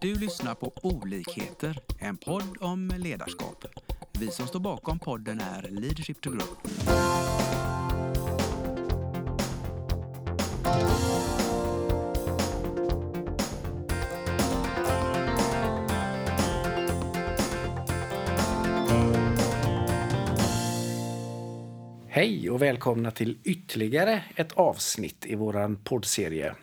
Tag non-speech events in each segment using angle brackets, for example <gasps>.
Du lyssnar på Olikheter, en podd om ledarskap. Vi som står bakom podden är Leadership to Grow. Hej och välkomna till ytterligare ett avsnitt i vår poddserie.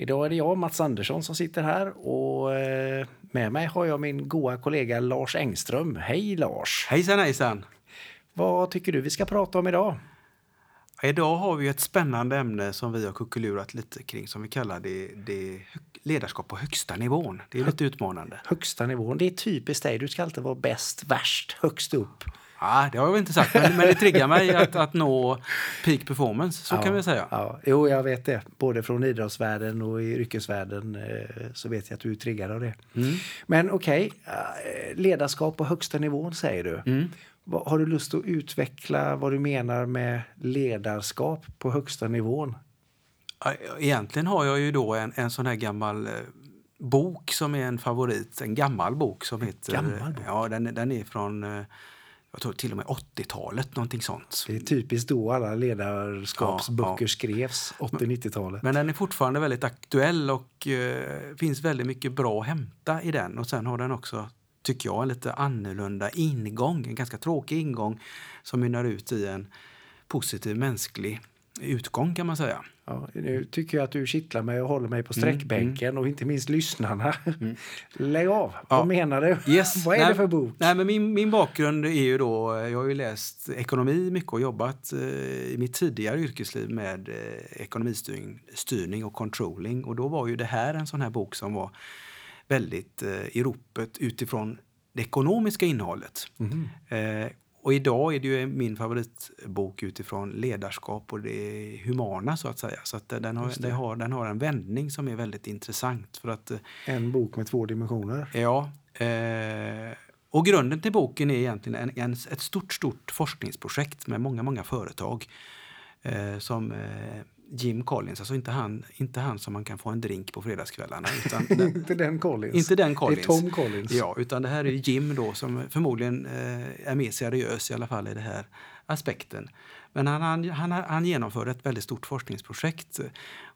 Idag är det jag, Mats Andersson, som sitter här och eh, med mig har jag min goa kollega Lars Engström. Hej Lars! Hejsan hejsan! Vad tycker du vi ska prata om idag? Idag har vi ett spännande ämne som vi har kuckelurat lite kring som vi kallar det, det ledarskap på högsta nivån. Det är lite utmanande. Högsta nivån, det är typiskt dig. Du ska alltid vara bäst, värst, högst upp. Ja, det har jag inte sagt, men, men det triggar mig att, att nå peak performance, så ja, kan vi säga. Ja. Jo, jag vet det. Både från idrottsvärlden och i yrkesvärlden eh, så vet jag att du är triggad av det. Mm. Men okej, okay, ledarskap på högsta nivån säger du. Mm. Har du lust att utveckla vad du menar med ledarskap på högsta nivån? Egentligen har jag ju då en, en sån här gammal eh, bok som är en favorit. En gammal bok som heter... Gammal bok? Ja, den, den är från eh, jag tror till och med 80-talet, någonting sånt. Det är typiskt då alla ledarskapsböcker ja, ja. skrevs, 80-90-talet. Men den är fortfarande väldigt aktuell och eh, finns väldigt mycket bra att hämta i den. Och sen har den också, tycker jag, en lite annorlunda ingång, en ganska tråkig ingång som mynnar ut i en positiv mänsklig utgång kan man säga. Ja, nu tycker jag att du kittlar mig och håller mig på sträckbänken mm, och inte minst lyssnarna. Mm. <laughs> Lägg av! Ja. Vad menar du? Yes. <laughs> Vad är nej, det för bok? Nej, men min, min bakgrund är ju då, jag har ju läst ekonomi mycket och jobbat eh, i mitt tidigare yrkesliv med eh, ekonomistyrning styrning och controlling. Och då var ju det här en sån här bok som var väldigt eh, i ropet utifrån det ekonomiska innehållet. Mm. Eh, och idag är det ju min favoritbok utifrån ledarskap och det humana så att säga. Så att den, har, den, har, den har en vändning som är väldigt intressant. För att, eh, en bok med två dimensioner. Ja. Eh, och grunden till boken är egentligen en, en, ett stort, stort forskningsprojekt med många, många företag eh, som eh, Jim Collins, alltså inte han, inte han som man kan få en drink på fredagskvällarna. <laughs> Utan den, inte den Collins. Inte den Collins. Det är Tom Collins. Ja, utan det här är Jim då som förmodligen eh, är mer seriös i alla fall i den här aspekten. Men han, han, han, han genomförde ett väldigt stort forskningsprojekt.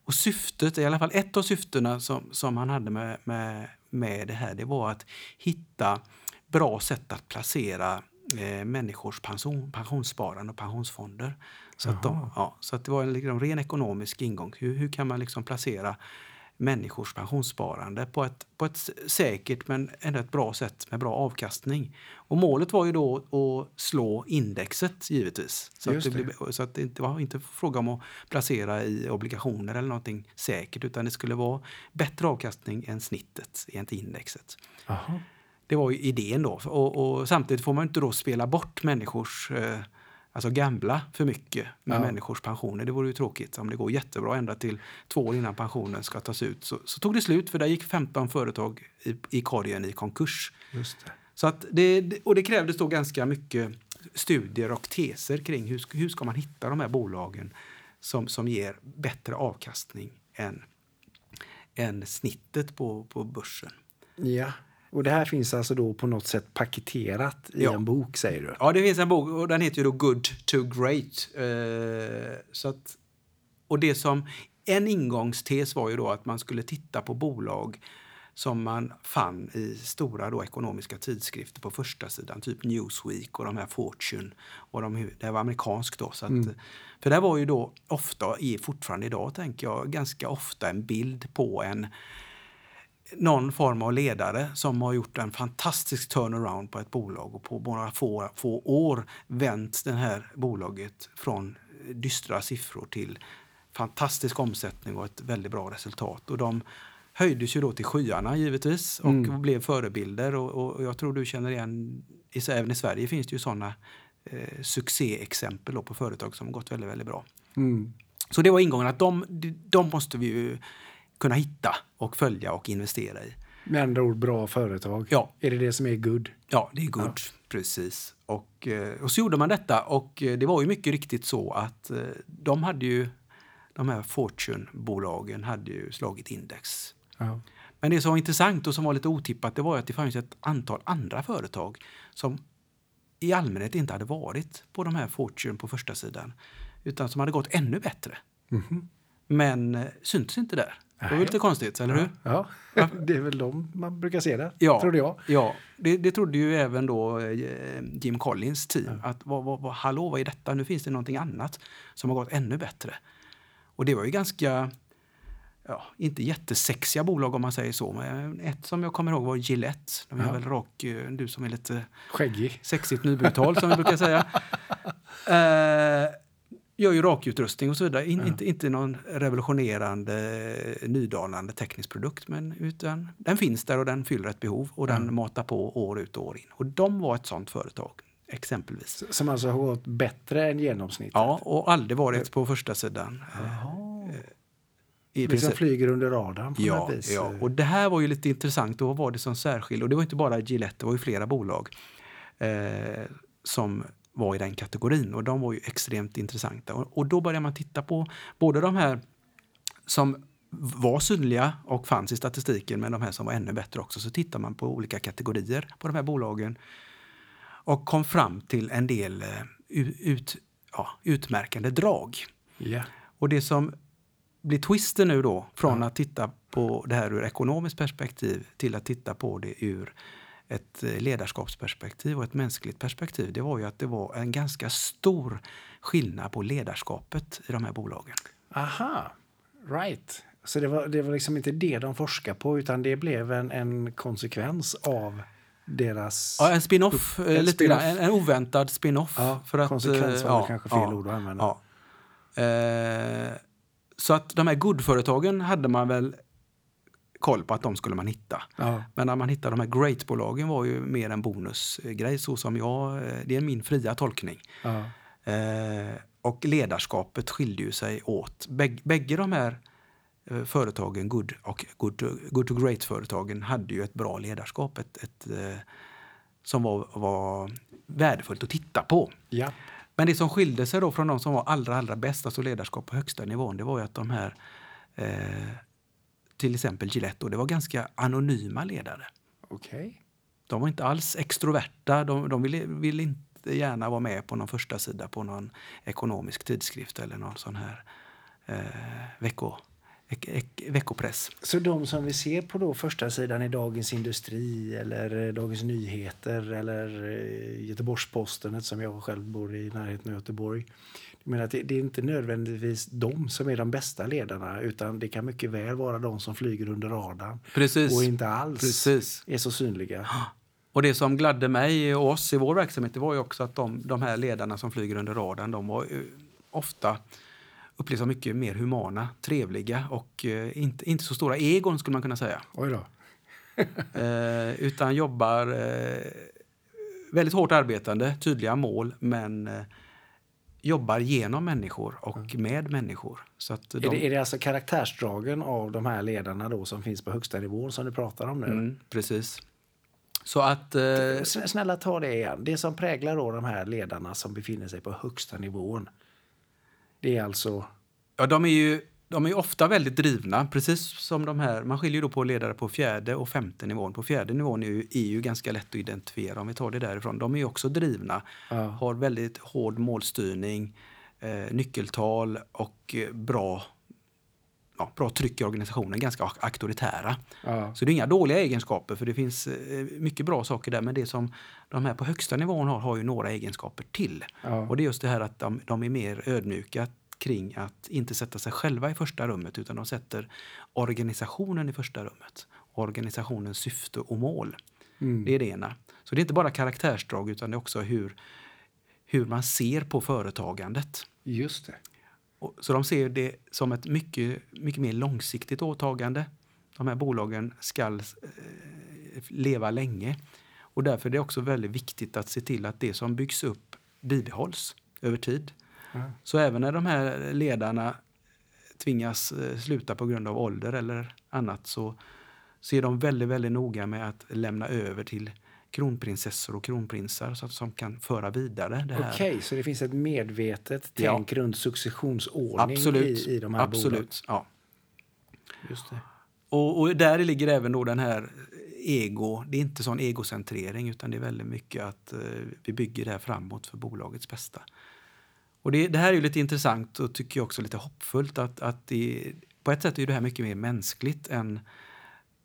Och syftet, i alla fall ett av syftena som, som han hade med, med, med det här, det var att hitta bra sätt att placera eh, människors pension, pensionssparande och pensionsfonder. Så, att, de, ja, så att det var en liksom, ren ekonomisk ingång. Hur, hur kan man liksom placera människors pensionssparande på ett, på ett säkert men ändå ett bra sätt med bra avkastning. Och målet var ju då att slå indexet givetvis. Så, att det, det. Blev, så att det inte var inte fråga om att placera i obligationer eller någonting säkert utan det skulle vara bättre avkastning än snittet i indexet. Aha. Det var ju idén då. Och, och, samtidigt får man inte då spela bort människors eh, alltså gamla för mycket med ja. människors pensioner. Det vore ju tråkigt om det går jättebra ända till två år innan pensionen ska tas ut. Så, så tog det slut för där gick 15 företag i, i korgen i konkurs. Just det. Så att det, och det krävdes då ganska mycket studier och teser kring hur, hur ska man hitta de här bolagen som, som ger bättre avkastning än, än snittet på, på börsen. Ja. Och det här finns alltså då på något sätt paketerat i ja. en bok säger du? Ja, det finns en bok och den heter ju då Good to Great. Eh, så att, och det som, en ingångstes var ju då att man skulle titta på bolag som man fann i stora då ekonomiska tidskrifter på första sidan, typ Newsweek och de här Fortune. Och de, det var amerikanskt då. Så att, mm. För det var ju då ofta, är fortfarande idag tänker jag, ganska ofta en bild på en någon form av ledare som har gjort en fantastisk turnaround på ett bolag och på några få, få år vänt det här bolaget från dystra siffror till fantastisk omsättning och ett väldigt bra resultat. Och de höjdes ju då till skyarna givetvis och mm. blev förebilder. Och, och, jag tror du känner igen, även i Sverige finns det ju sådana eh, succéexempel på företag som har gått väldigt, väldigt bra. Mm. Så det var ingången att de, de måste vi ju kunna hitta och följa och investera i. Med andra ord bra företag. Ja. Är det det som är good? Ja, det är good. Ja. Precis. Och, eh, och så gjorde man detta och eh, det var ju mycket riktigt så att eh, de hade ju, de här Fortune-bolagen hade ju slagit index. Ja. Men det som var intressant och som var lite otippat det var att det fanns ett antal andra företag som i allmänhet inte hade varit på de här Fortune på första sidan utan som hade gått ännu bättre. Men eh, syntes inte där. Det var lite konstigt, eller hur? Ja, det är väl de man brukar se där, Ja, trodde jag. Ja, det, det trodde ju även då eh, Jim Collins team. Att vad, vad, vad, hallå, vad är detta? Nu finns det någonting annat som har gått ännu bättre. Och det var ju ganska, ja, inte jättesexiga bolag om man säger så. Men ett som jag kommer ihåg var Gillette. De är Ja. väl rak, eh, du som är lite Skäggig. sexigt nybruttal som vi brukar säga. <laughs> Eh, gör ju rakutrustning och så vidare. In, inte, inte någon revolutionerande, eh, nydanande teknisk produkt, men utan den finns där och den fyller ett behov och den matar på år ut och år in. Och de var ett sånt företag, exempelvis. Som alltså har gått bättre än genomsnittet. Ja, och aldrig varit på första sidan. eh, I Liksom princip. flyger under radarn på Ja, vis. ja, och det här var ju lite intressant. Och vad var det som särskilde? Och det var inte bara Gillette, det var ju flera bolag eh, som var i den kategorin. Och de var ju extremt intressanta. Och, och då började man titta på både de här som var synliga och fanns i statistiken, men de här som var ännu bättre också. Så tittar man på olika kategorier på de här bolagen och kom fram till en del eh, ut, ja, utmärkande drag. Ja. Och det som blir twisten nu då, från att titta på det här ur ekonomiskt perspektiv till att titta på det ur ett eh, ledarskapsperspektiv och ett mänskligt perspektiv, det var ju att det var en ganska stor skillnad på ledarskapet i de här bolagen. Aha, right. Så det var, det var liksom inte det de forskade på utan det blev en, en konsekvens av deras... Ja, en spin-off, eh, En lite spin-off. grann, en, en oväntad spin-off. Ja, för att, konsekvens eh, var väl kanske fel ord att använda. Ja. Eh, så att de här good-företagen hade man väl koll på att de skulle man hitta. Ja. Men när man hittar de här great-bolagen var ju mer en bonusgrej så som jag, eh, det är min fria tolkning. Ja. Eh, och ledarskapet skilde ju sig åt. Bägge, bägge de här eh, företagen, good och good to, good to great-företagen, hade ju ett bra ledarskap. Ett, ett, eh, som var, var värdefullt att titta på. ja. Men det som skilde sig då från de som var allra, allra bäst, alltså ledarskap på högsta nivån, det var ju att de här, eh, till exempel Gillette, då, det var ganska anonyma ledare. Okej. De var inte alls extroverta. De, de ville, ville inte gärna vara med på någon första sida på någon ekonomisk tidskrift eller någon sån här eh, vecko, veckopress. Så de som vi ser på då första sidan i Dagens Industri eller eh, Dagens Nyheter eller eh, Göteborgs-Posten eftersom jag själv bor i närheten av Göteborg. Jag menar att det, det är inte nödvändigtvis de som är de bästa ledarna utan det kan mycket väl vara de som flyger under radarn Precis. och inte alls Precis. är så synliga. <gasps> Och det som gladde mig och oss i vår verksamhet det var ju också att de, de här ledarna som flyger under radarn, de var ofta upplevs som mycket mer humana, trevliga och eh, inte, inte så stora egon skulle man kunna säga. Oj då. <laughs> eh, utan jobbar eh, väldigt hårt arbetande, tydliga mål, men eh, jobbar genom människor och med människor. Så de, Är, det, är det alltså karaktärsdragen av de här ledarna då som finns på högsta nivån som du pratar om nu? mm, precis. Så att... Eh, Sn- Snälla ta det igen. Det som präglar då de här ledarna som befinner sig på högsta nivån. Det är alltså... Ja, de är ju de är ofta väldigt drivna, precis som de här. Man skiljer då på ledare på fjärde och femte nivån. På fjärde nivån är ju, är ju ganska lätt att identifiera om vi tar det därifrån. De är ju också drivna, Ja. har väldigt hård målstyrning, eh, nyckeltal och eh, bra, ja, bra tryck i organisationen, ganska auktoritära. Ja. Så det är inga dåliga egenskaper för det finns eh, mycket bra saker där. Men det som de här på högsta nivån har, har ju några egenskaper till. Ja. Och det är just det här att de, de är mer ödmjuka kring att inte sätta sig själva i första rummet utan de sätter organisationen i första rummet. Organisationens syfte och mål. Mm. Det är det ena. Så det är inte bara karaktärsdrag utan det är också hur, hur man ser på företagandet. Just det. Så de ser det som ett mycket, mycket mer långsiktigt åtagande. De här bolagen ska eh, leva länge. Och därför är det också väldigt viktigt att se till att det som byggs upp bibehålls över tid. Ja. Så även när de här ledarna tvingas eh, sluta på grund av ålder eller annat så, så är de väldigt, väldigt noga med att lämna över till kronprinsessor och kronprinsar så de kan föra vidare det här. Okej, så det finns ett medvetet Ja. tänk runt successionsordning Absolut. i, i de här bolagen? Absolut. Ja. Just det. Och, och där ligger även då den här ego. Det är inte sån egocentrering utan det är väldigt mycket att eh, vi bygger det här framåt för bolagets bästa. Och det, det här är ju lite intressant och tycker jag också lite hoppfullt att, att det, på ett sätt är det här mycket mer mänskligt än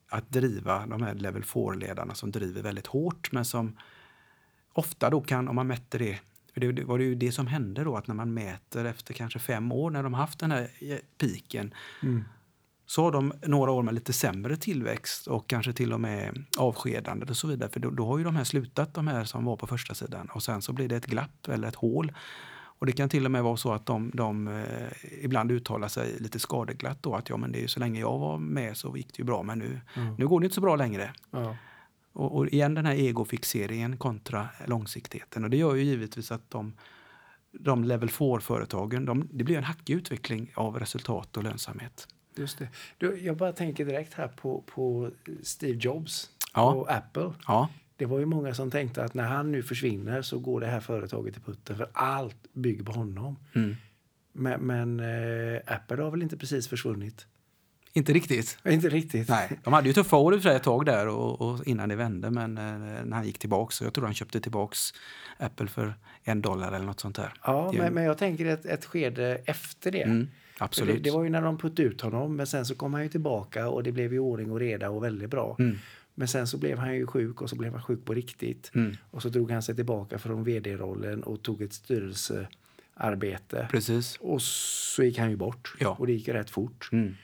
att driva de här level 4-ledarna som driver väldigt hårt men som ofta då kan, om man mäter det, för det, var ju det som hände då att när man mäter efter kanske fem år när de haft den här eh, piken Mm. så har de några år med lite sämre tillväxt och kanske till och med avskedande och så vidare. För då, då har ju de här slutat, de här som var på första sidan. Och sen så blir det ett glapp eller ett hål. Och det kan till och med vara så att de, de eh, ibland uttalar sig lite skadeglatt då att ja men det är ju så länge jag var med så gick det ju bra men nu, Mm. nu går det inte så bra längre. Ja. Och, och igen den här egofixeringen kontra långsiktigheten. Och det gör ju givetvis att de, de level 4-företagen, de, det blir en hackig utveckling av resultat och lönsamhet. Just det. Du, jag bara tänker direkt här på, på Steve Jobs Ja. och Apple. Ja, Det var ju många som tänkte att när han nu försvinner så går det här företaget i putten för allt bygger på honom. mm. Men, men eh, Apple har väl inte precis försvunnit? inte riktigt. Inte riktigt. Nej, de hade ju tuffa år i och för sig ett tag där och, och innan det vände men eh, när han gick tillbaks, så jag tror han köpte tillbaks Apple för en dollar eller något sånt där. Ja, men, men jag tänker ett, ett skede efter det. Mm, absolut. Det, det var ju när de puttade ut honom, men sen så kom han ju tillbaka och det blev ju ordning och reda och väldigt bra. Mm, Men sen så blev han ju sjuk och så blev han sjuk på riktigt. mm, Och så drog han sig tillbaka från vd-rollen och tog ett styrelsearbete. precis. Och så gick han ju bort. Ja. Och det gick ju rätt fort. Mm.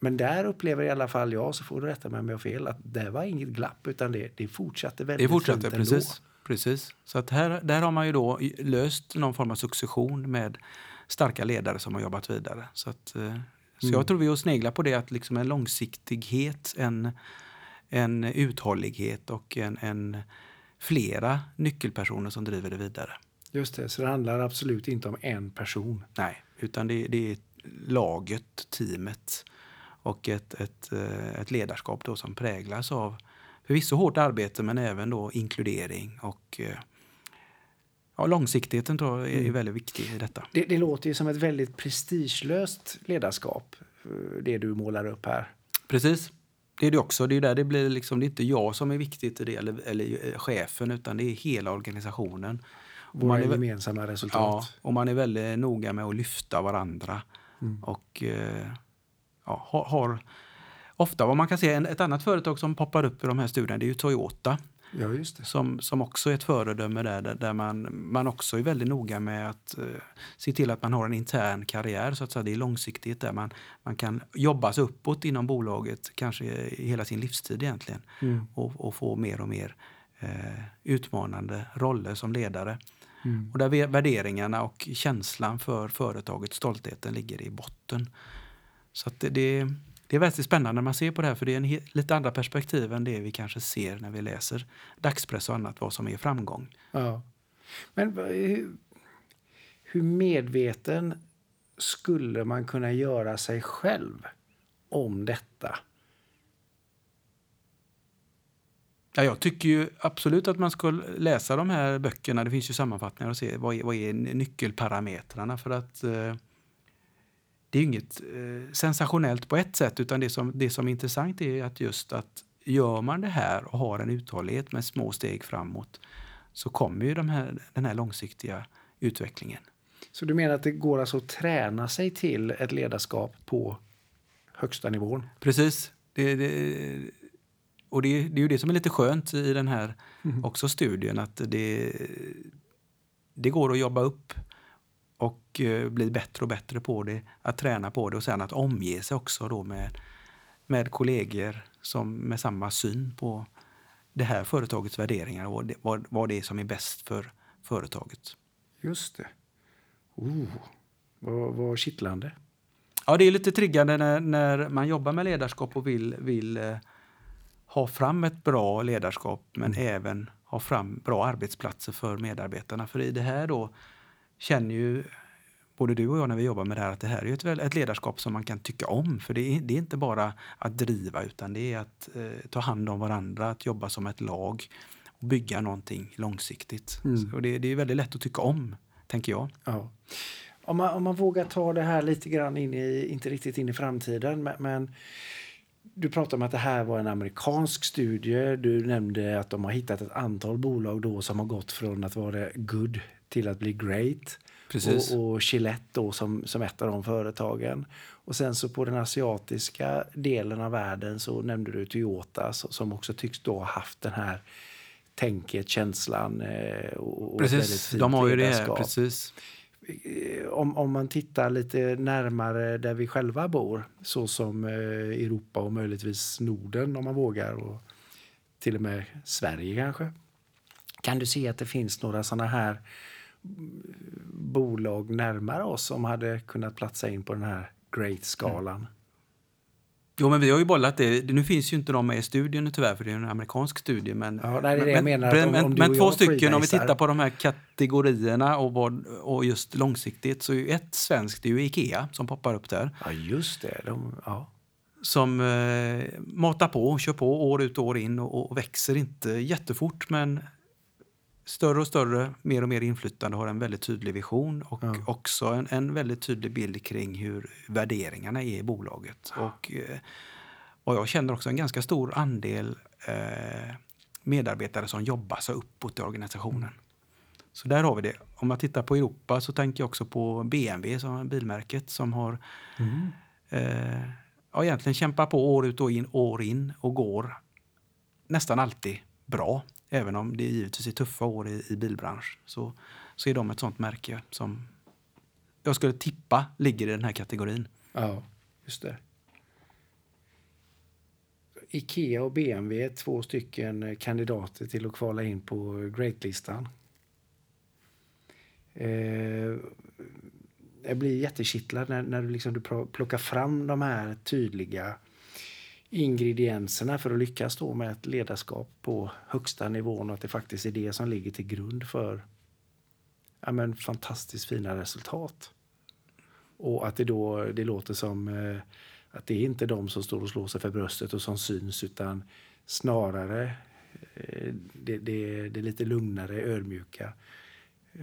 Men där upplever i alla fall jag, så får du rätta mig om jag har fel, att det var inget glapp utan det, det fortsatte väldigt Det fortsätter, fint precis. precis. Så att här, där har man ju då löst någon form av succession med starka ledare som har jobbat vidare. Så, att, eh, så jag tror vi att snegla på det att liksom en långsiktighet, en, en uthållighet och en, en flera nyckelpersoner som driver det vidare. Just det, så det handlar absolut inte om en person. Nej, utan det, det är laget, teamet och ett, ett, eh, ett ledarskap då som präglas av förvisso hårt arbete men även då inkludering och eh, ja, långsiktigheten tror jag är, är väldigt viktig i detta. Det, det låter ju som ett väldigt prestigelöst ledarskap, eh, det du målar upp här. Precis. Det är det också. Det är där det blir liksom, det är inte jag som är viktigt i det eller, eller eh, chefen utan det är hela organisationen. Våra man är, gemensamma ja, resultat. och man är väldigt noga med att lyfta varandra. Och eh, ja, har, har ofta vad man kan se, en, ett annat företag som poppar upp i de här studierna det är ju Toyota Ja, just det. som, som också är ett föredöme där, där, där man, man också är väldigt noga med att eh, se till att man har en intern karriär så att säga. Det är långsiktigt där man, man kan jobba sig uppåt inom bolaget kanske hela sin livstid egentligen Mm. och, och få mer och mer eh, utmanande roller som ledare. Mm. Och där vä- värderingarna och känslan för företaget, stoltheten, ligger i botten. Så att det, det, det är väldigt spännande när man ser på det här för det är en lite andra perspektiv än det vi kanske ser när vi läser dagspress och annat, vad som är framgång. Ja. Men hur, hur medveten skulle man kunna göra sig själv om detta? Ja, jag tycker ju absolut att man ska läsa de här böckerna. Det finns ju sammanfattningar och se vad är, vad är nyckelparametrarna för att eh, det är ju inget eh, sensationellt på ett sätt utan det som, det som är intressant är att just att gör man det här och har en uthållighet med små steg framåt så kommer ju de här, den här långsiktiga utvecklingen. Så du menar att det går alltså att träna sig till ett ledarskap på högsta nivån? Precis. Det, det, och det, det är ju det som är lite skönt i den här också studien att det, det går att jobba upp och eh, bli bättre och bättre på det, att träna på det och sen att omge sig också då med, med kollegor som med samma syn på det här företagets värderingar och vad det, vad, det är som är bäst för företaget. Just det. Oh, vad, vad kittlande. Ja, det är lite triggande när, när man jobbar med ledarskap och vill, vill eh, ha fram ett bra ledarskap men även ha fram bra arbetsplatser för medarbetarna. För i det här då känner ju både du och jag när vi jobbar med det här att det här är ett, ett ledarskap som man kan tycka om. För det är, det är inte bara att driva utan det är att eh, ta hand om varandra, att jobba som ett lag och bygga någonting långsiktigt. Mm. Så det, det är väldigt lätt att tycka om, tänker jag. Ja. Om, man, om man vågar ta det här lite grann in i, inte riktigt in i framtiden, men, men du pratade om att det här var en amerikansk studie. Du nämnde att de har hittat ett antal bolag då som har gått från att vara good till att bli great. Precis. Och, och Gillette då som, som ett av de företagen. Och sen så på den asiatiska delen av världen så nämnde du Toyota som också tycks då ha haft den här tänket, känslan eh, och, precis, de har ju det. Precis. Eh, om, om man tittar lite närmare där vi själva bor, så som eh, Europa och möjligtvis Norden om man vågar och till och med Sverige kanske. Kan du se att det finns några sådana här bolag närmare oss som hade kunnat platsa in på den här Great-skalan? Mm. Jo, men vi har ju bollat det. Nu finns ju inte de med i studien tyvärr, för det är en amerikansk studie. Men, ja, är det men, menar, men, om, om men två stycken, om vi tittar på de här kategorierna och, vad, och just långsiktigt, så är ett svenskt, det är ju Ikea som poppar upp där. Ja, just det. De, ja. Som eh, matar på, kör på år ut och år in och, och växer inte jättefort, men större och större, mer och mer inflytande, har en väldigt tydlig vision och ja. också en, en väldigt tydlig bild kring hur värderingarna är i bolaget. Och, eh, och jag känner också en ganska stor andel eh, medarbetare som jobbar sig uppåt i organisationen. Mm. Så där har vi det. Om man tittar på Europa så tänker jag också på BMW, som bilmärket, som har mm. eh, ja, egentligen kämpar på år ut och in, år in och går nästan alltid bra. Även om det givetvis är tuffa år i, i bilbransch så, så är de ett sånt märke som jag skulle tippa ligger i den här kategorin. Ja, just det. Ikea och BMW är två stycken kandidater till att kvala in på Great-listan. Eh, jag blir jättekittlad när, när du, liksom, du plockar fram de här tydliga ingredienserna för att lyckas då med ett ledarskap på högsta nivån och att det faktiskt är det som ligger till grund för ja, men, fantastiskt fina resultat. Och att det då det låter som eh, att det är inte de som står och slår sig för bröstet och som syns utan snarare eh, det, det, det lite lugnare, ödmjuka. Eh,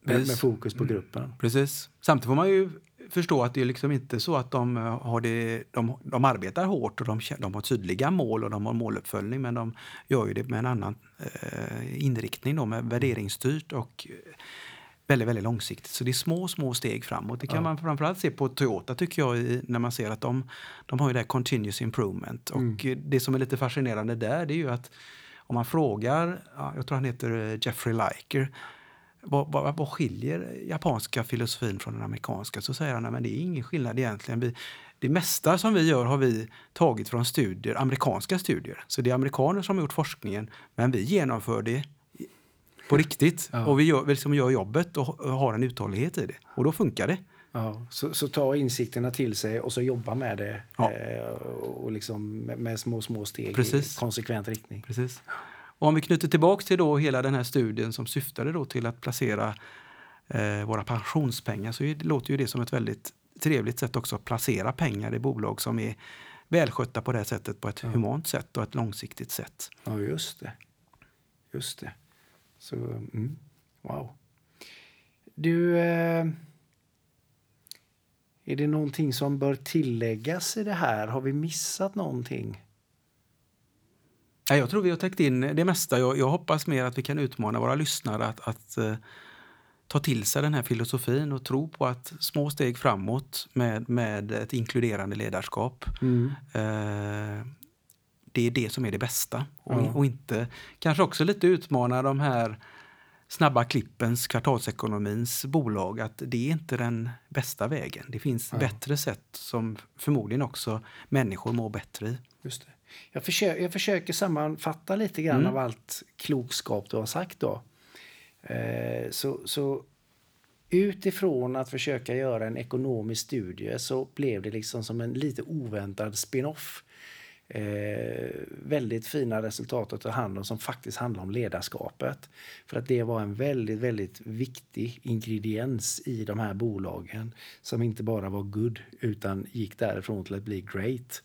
med, med, fokus på gruppen. Precis. Samtidigt får man ju förstå att det är liksom inte så att de, eh, har det, de, de arbetar hårt och de, de har tydliga mål och de har måluppföljning men de gör ju det med en annan eh, inriktning, då, med värderingsstyrt och väldigt, väldigt långsiktigt. Så det är små, små steg framåt. Det kan ja. man framförallt se på Toyota tycker jag i, när man ser att de, de har ju det här continuous improvement. Och mm. det som är lite fascinerande där det är ju att om man frågar, ja, jag tror han heter Jeffrey Liker, vad, vad, vad skiljer japanska filosofin från den amerikanska? Så säger han att det är ingen skillnad egentligen. Vi, det mesta som vi gör har vi tagit från studier, amerikanska studier. Så det är amerikaner som har gjort forskningen, men vi genomför det på riktigt. Ja. Och vi gör, liksom gör jobbet och har en uthållighet i det. Och då funkar det. Ja, så, så ta insikterna till sig och så jobba med det ja. eh, och liksom med, med, små, små steg Precis. i konsekvent riktning. Precis. Och om vi knyter tillbaka till då hela den här studien som syftade då till att placera eh, våra pensionspengar så låter ju det som ett väldigt trevligt sätt också att placera pengar i bolag som är välskötta på det sättet på ett ja. humant sätt och ett långsiktigt sätt. Ja, just det. Just det. Så, mm. wow. Du, eh, är det någonting som bör tilläggas i det här? Har vi missat någonting? Jag tror vi har täckt in det mesta. Jag, jag hoppas mer att vi kan utmana våra lyssnare att, att uh, ta till sig den här filosofin och tro på att små steg framåt med, med ett inkluderande ledarskap mm. uh, det är det som är det bästa. Och, mm. och, inte kanske också lite utmana de här snabba klippens, kvartalsekonomins bolag att det är inte den bästa vägen. Det finns mm. bättre sätt som förmodligen också människor mår bättre i. Just det. Jag, försöker, jag försöker sammanfatta lite grann mm. av allt klokskap du har sagt. då. Eh, så, så utifrån att försöka göra en ekonomisk studie så blev det liksom som en lite oväntad spin-off. Eh, väldigt fina resultat att ta hand om som faktiskt handlar om ledarskapet. För att det var en väldigt, väldigt viktig ingrediens i de här bolagen som inte bara var good utan gick därifrån till att bli great.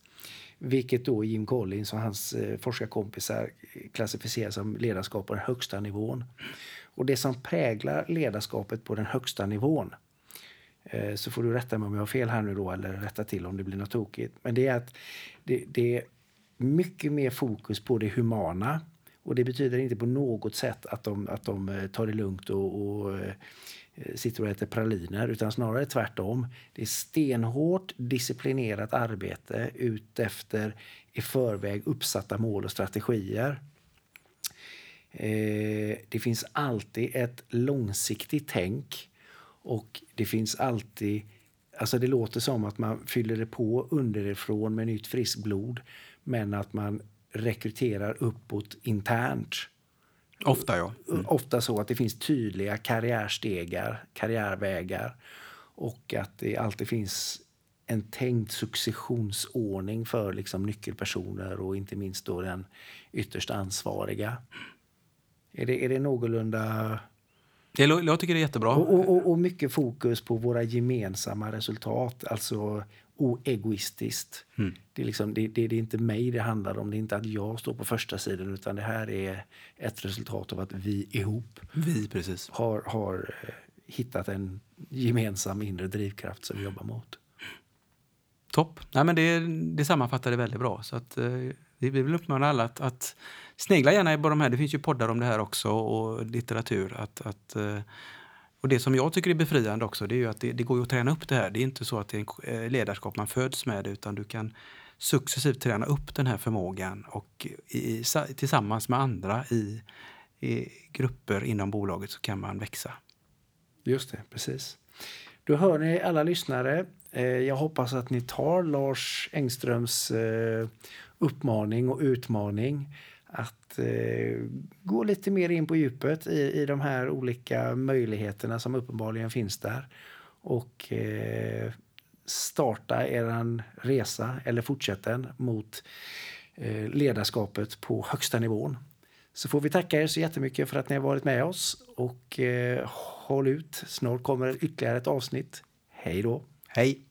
Vilket då Jim Collins och hans eh, forskarkompisar klassificerar som ledarskap på den högsta nivån. Och det som präglar ledarskapet på den högsta nivån Eh, så får du rätta mig om jag har fel här nu då eller rätta till om det blir något tokigt. Men det är att det, det är mycket mer fokus på det humana. Och det betyder inte på något sätt att de, att de eh, tar det lugnt och, och eh, sitter och äter praliner, utan snarare tvärtom. Det är stenhårt disciplinerat arbete utefter i förväg uppsatta mål och strategier. Det finns alltid ett långsiktigt tänk och det finns alltid... Alltså det låter som att man fyller det på underifrån med nytt friskt blod men att man rekryterar uppåt internt. Ofta, ja. Mm. Ofta så att det finns tydliga karriärstegar, karriärvägar och att det alltid finns en tänkt successionsordning för liksom nyckelpersoner och inte minst då den ytterst ansvariga. Är det, är det någorlunda det, jag tycker det är jättebra. Och, och, och, mycket fokus på våra gemensamma resultat, alltså oegoistiskt. Mm. Det, är liksom, det, det, det, är inte mig det handlar om, det är inte att jag står på första sidan utan det här är ett resultat av att vi ihop vi, precis. Har, har eh, hittat en gemensam inre drivkraft som vi jobbar mot. Topp. Nej, men det, det sammanfattar det väldigt bra. Så att, eh, vi vill uppmana alla att, att snegla gärna på de här. Det finns ju poddar om det här också och litteratur. Att, att, eh, och det som jag tycker är befriande också, det är ju att det, det går att träna upp det här. Det är inte så att det är en eh, ledarskap man föds med, utan du kan successivt träna upp den här förmågan och i, tillsammans med andra i, i grupper inom bolaget så kan man växa. Just det, precis. Då hör ni alla lyssnare. Eh, jag hoppas att ni tar Lars Engströms eh, uppmaning och utmaning att eh, gå lite mer in på djupet i, i de här olika möjligheterna som uppenbarligen finns där. Och eh, starta er resa, eller fortsätta den, mot eh, ledarskapet på högsta nivån. Så får vi tacka er så jättemycket för att ni har varit med oss och eh, håll ut. Snart kommer ytterligare ett avsnitt. Hej då! Hej!